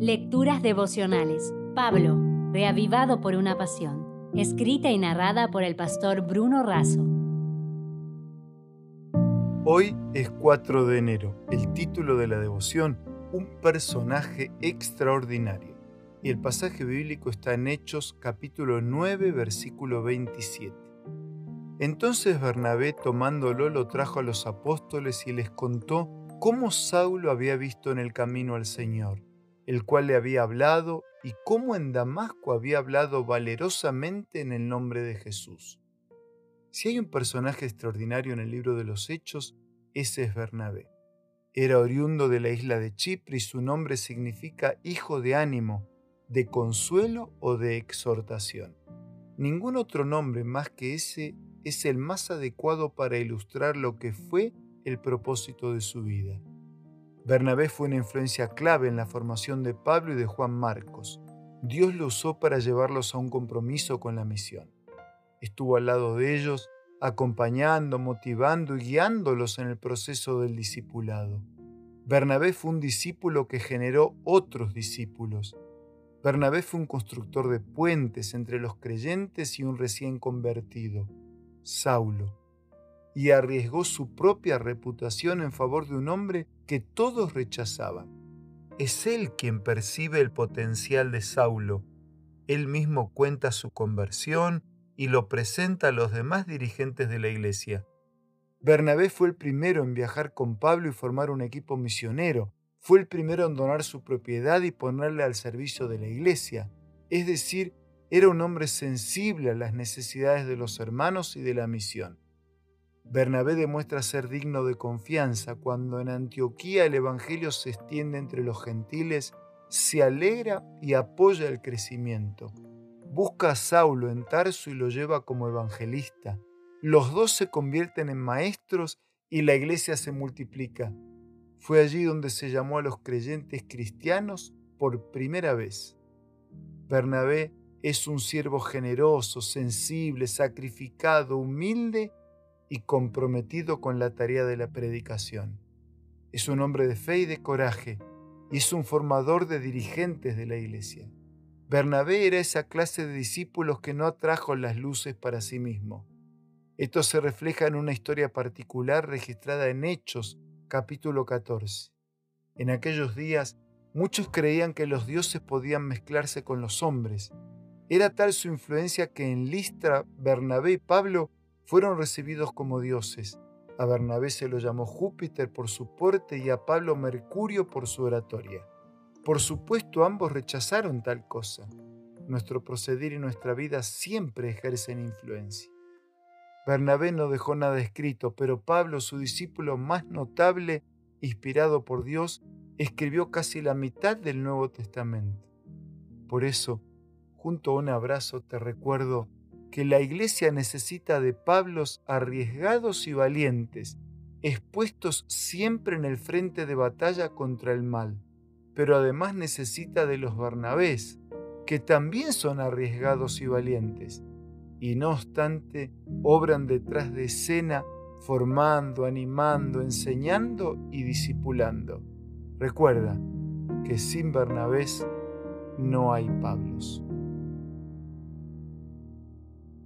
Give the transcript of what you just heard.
Lecturas devocionales. Pablo, reavivado por una pasión. Escrita y narrada por el pastor Bruno Razo. Hoy es 4 de enero. El título de la devoción, un personaje extraordinario. Y el pasaje bíblico está en Hechos capítulo 9, versículo 27. Entonces Bernabé tomándolo lo trajo a los apóstoles y les contó cómo Saulo había visto en el camino al Señor, el cual le había hablado, y cómo en Damasco había hablado valerosamente en el nombre de Jesús. Si hay un personaje extraordinario en el libro de los Hechos, ese es Bernabé. Era oriundo de la isla de Chipre y su nombre significa hijo de ánimo, de consuelo o de exhortación. Ningún otro nombre más que ese es el más adecuado para ilustrar lo que fue el propósito de su vida. Bernabé fue una influencia clave en la formación de Pablo y de Juan Marcos. Dios lo usó para llevarlos a un compromiso con la misión. Estuvo al lado de ellos, acompañando, motivando y guiándolos en el proceso del discipulado. Bernabé fue un discípulo que generó otros discípulos. Bernabé fue un constructor de puentes entre los creyentes y un recién convertido, Saulo y arriesgó su propia reputación en favor de un hombre que todos rechazaban. Es él quien percibe el potencial de Saulo. Él mismo cuenta su conversión y lo presenta a los demás dirigentes de la iglesia. Bernabé fue el primero en viajar con Pablo y formar un equipo misionero. Fue el primero en donar su propiedad y ponerle al servicio de la iglesia. Es decir, era un hombre sensible a las necesidades de los hermanos y de la misión. Bernabé demuestra ser digno de confianza cuando en Antioquía el Evangelio se extiende entre los gentiles, se alegra y apoya el crecimiento. Busca a Saulo en Tarso y lo lleva como evangelista. Los dos se convierten en maestros y la iglesia se multiplica. Fue allí donde se llamó a los creyentes cristianos por primera vez. Bernabé es un siervo generoso, sensible, sacrificado, humilde y comprometido con la tarea de la predicación. Es un hombre de fe y de coraje y es un formador de dirigentes de la iglesia. Bernabé era esa clase de discípulos que no atrajo las luces para sí mismo. Esto se refleja en una historia particular registrada en Hechos, capítulo 14. En aquellos días, muchos creían que los dioses podían mezclarse con los hombres. Era tal su influencia que en Listra, Bernabé y Pablo fueron recibidos como dioses. A Bernabé se lo llamó Júpiter por su porte y a Pablo Mercurio por su oratoria. Por supuesto, ambos rechazaron tal cosa. Nuestro proceder y nuestra vida siempre ejercen influencia. Bernabé no dejó nada escrito, pero Pablo, su discípulo más notable, inspirado por Dios, escribió casi la mitad del Nuevo Testamento. Por eso, junto a un abrazo, te recuerdo que la iglesia necesita de Pablos arriesgados y valientes, expuestos siempre en el frente de batalla contra el mal, pero además necesita de los Bernabés, que también son arriesgados y valientes, y no obstante obran detrás de escena formando, animando, enseñando y discipulando. Recuerda que sin Bernabés no hay Pablos.